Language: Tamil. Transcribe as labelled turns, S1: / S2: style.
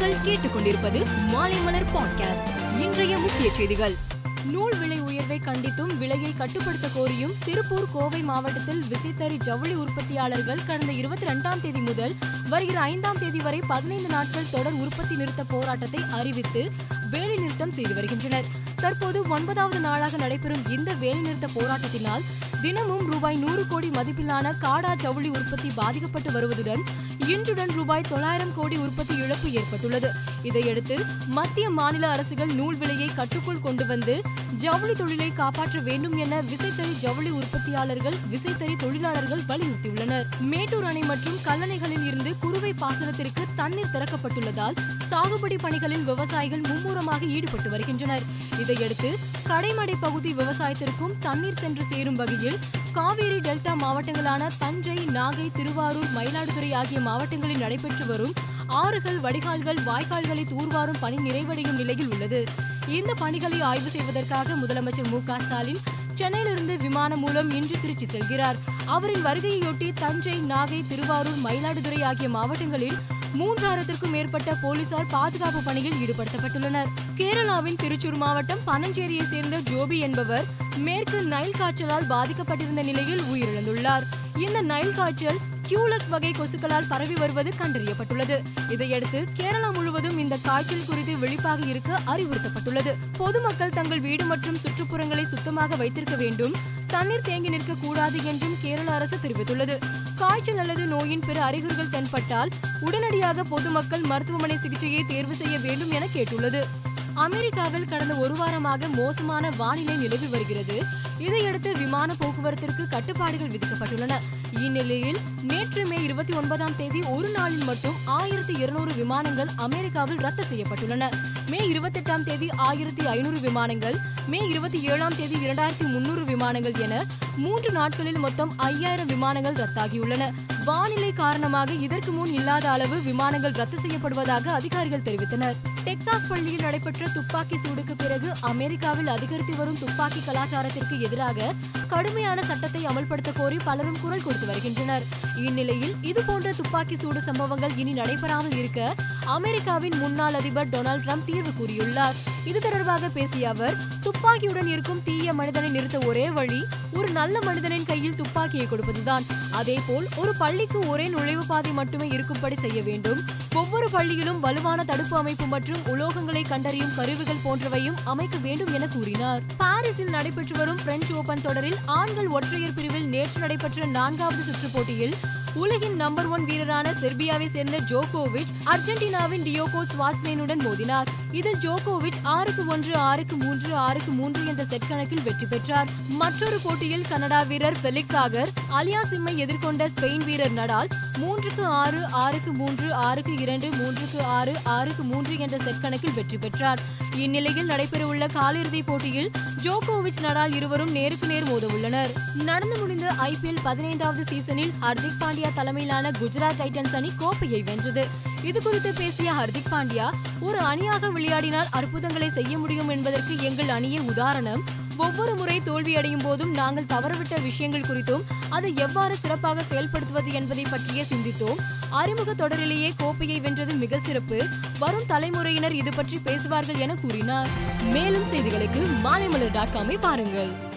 S1: நீங்கள் கேட்டுக்கொண்டிருப்பது மாலைமலர் பாட்காஸ்ட் இன்றைய முக்கிய செய்திகள். நூல் விலை உயர்வை கண்டித்தும் விலையை கட்டுப்படுத்த கோரியும் திருப்பூர் கோவை மாவட்டத்தில் விசைத்தறி ஜவுளி உற்பத்தியாளர்கள் கடந்த இருபத்தி ரெண்டாம் தேதி முதல் வருகிற ஐந்தாம் தேதி வரை பதினைந்து நாட்கள் தொடர் உற்பத்தி நிறுத்த போராட்டத்தை அறிவித்து வேலை நிறுத்தம் செய்து வருகின்றனர். தற்போது ஒன்பதாவது நாளாக நடைபெறும் இந்த வேலைநிறுத்த போராட்டத்தினால் தினமும் ரூபாய் நூறு கோடி மதிப்பிலான காடா ஜவுளி உற்பத்தி பாதிக்கப்பட்டு வருவதுடன் இன்றுடன் ரூபாய் தொள்ளாயிரம் கோடி உற்பத்தி இழப்பு ஏற்பட்டுள்ளது. இதையடுத்து மத்திய மாநில அரசுகள் நூல் விலையை கட்டுக்குள் கொண்டு வந்து ஜவுளி தொழிலை காப்பாற்ற வேண்டும் என விசைத்தறி ஜவுளி உற்பத்தியாளர்கள் விசைத்தறி தொழிலாளர்கள் வலியுறுத்தியுள்ளனர். மேட்டூர் அணை மற்றும் கல்லணைகளில் இருந்து குறுவை பாசனத்திற்கு தண்ணீர் திறக்கப்பட்டுள்ளதால் சாகுபடி பணிகளில் விவசாயிகள் மும்முரமாக ஈடுபட்டு வருகின்றனர். இதையடுத்து கடைமடை பகுதி விவசாயத்திற்கும் தண்ணீர் சென்று சேரும் வகையில் காவேரி டெல்டா மாவட்டங்களான தஞ்சை நாகை திருவாரூர் மயிலாடுதுறை ஆகிய மாவட்டங்களில் நடைபெற்று வரும் ஆறுகள் வடிகால்கள் வாய்க்கால்களை தூர்வாரும் பணி நிறைவடையும் நிலையில் உள்ளது. இந்த பணிகளை ஆய்வு செய்வதற்காக முதலமைச்சர் மு க ஸ்டாலின் சென்னையிலிருந்து விமானம் மூலம் இன்று திருச்சி செல்கிறார். அவரின் வருகையொட்டி தஞ்சை நாகை திருவாரூர் மயிலாடுதுறை ஆகிய மாவட்டங்களில் மூன்றாயிரத்திற்கும் மேற்பட்ட போலீசார் பாதுகாப்பு பணியில் ஈடுபடுத்தப்பட்டுள்ளனர். கேரளாவின் திருச்சூர் மாவட்டம் பனஞ்சேரியை சேர்ந்த ஜோபி என்பவர் மேற்கு நைல் காய்ச்சலால் பாதிக்கப்பட்டிருந்த நிலையில் உயிரிழந்துள்ளார். இந்த நைல் காய்ச்சல் கியூலக்ஸ் வகை கொசுக்களால் பரவி வருவது கண்டறியப்பட்டுள்ளது. இதையடுத்து கேரளா முழுவதும் இந்த காய்ச்சல் குறித்து விழிப்பாக இருக்க அறிவுறுத்தப்பட்டுள்ளது. பொதுமக்கள் தங்கள் வீடு மற்றும் சுற்றுப்புறங்களை சுத்தமாக வைத்திருக்க வேண்டும். தண்ணீர் தேங்கி நிற்க கூடாது என்றும் கேரள அரசு தெரிவித்துள்ளது. காய்ச்சல் அல்லது நோயின் பிற அறிகுறிகள் தென்பட்டால் உடனடியாக பொதுமக்கள் மருத்துவமனை சிகிச்சையை தேர்வு செய்ய வேண்டும் என கேட்டுள்ளது. அமெரிக்காவில் கடந்த ஒரு வாரமாக மோசமான வானிலை நிலவி வருகிறது. இதையடுத்து விமான போக்குவரத்திற்கு கட்டுப்பாடுகள் விதிக்கப்பட்டுள்ளன. இந்நிலையில் நேற்று மே இருபத்தி ஒன்பதாம் தேதி ஒரு நாளில் மட்டும் ஆயிரத்தி இருநூறு விமானங்கள் அமெரிக்காவில் ரத்து செய்யப்பட்டுள்ளன. மே இருபத்தெட்டாம் தேதி ஆயிரத்தி ஐநூறு விமானங்கள் மே இருபத்தி ஏழாம் தேதி இரண்டாயிரத்தி முன்னூறு விமானங்கள் என மூன்று நாட்களில் மொத்தம் ஐயாயிரம் விமானங்கள் ரத்தாகியுள்ளன. வானிலை காரணமாக இதற்கு முன் இல்லாத அளவு விமானங்கள் ரத்து செய்யப்படுவதாக அதிகாரிகள் தெரிவித்தனர். டெக்சாஸ் பள்ளியில் நடைபெற்ற துப்பாக்கி சூடுக்கு பிறகு அமெரிக்காவில் அதிகரித்து வரும் துப்பாக்கி கலாச்சாரத்திற்கு எதிராக கடுமையான சட்டத்தை அமல்படுத்த கோரி பலரும் குரல் கொடுத்து வருகின்றனர். இந்நிலையில் இதுபோன்ற துப்பாக்கி சூடு சம்பவங்கள் இனி நடைபெறாமல் இருக்க அமெரிக்காவின் முன்னாள் அதிபர் டொனால்ட் ட்ரம்ப் தீர்வு கூறியுள்ளார். இது தொடர்பாக பேசிய அவர் துப்பாக்கியுடன் இருக்கும் தீய மனிதனை நிறுத்த ஒரே வழி ஒரு நல்ல மனிதனின் கையில் துப்பாக்கியை கொடுப்பதுதான். அதேபோல் ஒரு பள்ளிக்கு ஒரே நுழைவு பாதை மட்டுமே இருக்கும்படி செய்ய வேண்டும். ஒவ்வொரு பள்ளியிலும் வலுவான தடுப்பு அமைப்பு மற்றும் உலோகங்களை கண்டறியும் கருவிகள் போன்றவையும் அமைக்க வேண்டும் என கூறினார். பாரிஸில் நடைபெற்று வரும் பிரெஞ்சு ஓபன் தொடரில் ஆண்கள் ஒற்றையர் பிரிவில் நேற்று நடைபெற்ற நான்காவது சுற்று போட்டியில் உலகின் நம்பர் ஒன் வீரரான செர்பியாவை சேர்ந்த ஜோகோவிச் அர்ஜென்டினாவின் டியோகோ ஸ்வாட்ஸ்மேனுடன் மோதினார். இதில் ஜோகோவிச் ஆறுக்கு ஒன்று ஆறுக்கு மூன்று ஆறுக்கு மூன்று என்ற செட் கணக்கில் வெற்றி பெற்றார். மற்றொரு போட்டியில் கனடா வீரர் பெலிக்ஸ் ஆகர் அலியாசிம்மை எதிர்கொண்ட ஸ்பெயின் வீரர் நடால் மூன்றுக்கு ஆறு ஆறுக்கு மூன்று ஆறுக்கு இரண்டு மூன்றுக்கு ஆறு ஆறுக்கு மூன்று என்ற செட் கணக்கில் வெற்றி பெற்றார். இந்நிலையில் நடைபெறவுள்ள காலிறுதிப் போட்டியில் ஜோகோவிச் நடால் இருவரும் நேருக்கு நேர் மோத உள்ளனர் நடந்து முடிந்த ஐபிஎல் பதினைந்தாவது சீசனில் ஹர்திக் பாண்டியா தலைமையிலான குஜராத் டைட்டன்ஸ் அணி கோப்பையை வென்றது. இது குறித்து பேசிய ஹர்திக் பாண்டியா ஒரு அணியாக விளையாடினால் அற்புதங்களை செய்ய முடியும் என்பதற்கு எங்கள் அணியே உதாரணம். ஒவ்வொரு முறை தோல்வியடையும் போதும் நாங்கள் தவறவிட்ட விஷயங்கள் குறித்தும் அதை எவ்வாறு சிறப்பாக செயல்படுத்துவது என்பதை பற்றியே சிந்தித்தோம். அறிமுக தொடரிலேயே கோப்பையை வென்றது மிக சிறப்பு. வரும் தலைமுறையினர் இது பற்றி பேசுவார்கள் என கூறினார். மேலும் செய்திகளுக்கு மாலைமலர் டாட் காமை பாருங்கள்.